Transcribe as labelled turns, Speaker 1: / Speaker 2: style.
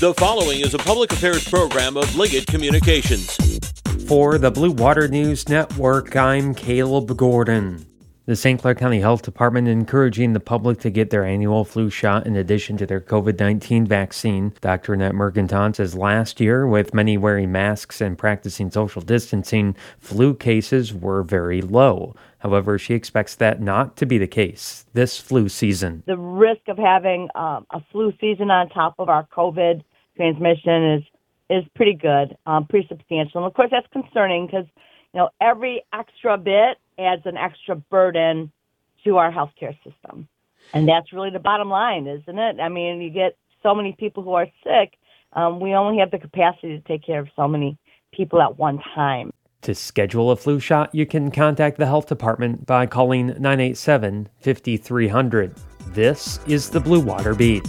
Speaker 1: The following is a public affairs program of Liggett Communications.
Speaker 2: For the Blue Water News Network, I'm Caleb Gordon. The St. Clair County Health Department encouraging the public to get their annual flu shot in addition to their COVID 19 vaccine. Dr. Annette Mercatante says last year, with many wearing masks and practicing social distancing, flu cases were very low. However, she expects that not to be the case this flu season.
Speaker 3: The risk of having um, a flu season on top of our COVID transmission is is pretty good, um, pretty substantial. And of course, that's concerning because you know every extra bit adds an extra burden to our healthcare system. And that's really the bottom line, isn't it? I mean, you get so many people who are sick. Um, we only have the capacity to take care of so many people at one time.
Speaker 2: To schedule a flu shot, you can contact the health department by calling 987 5300. This is the Blue Water Beat.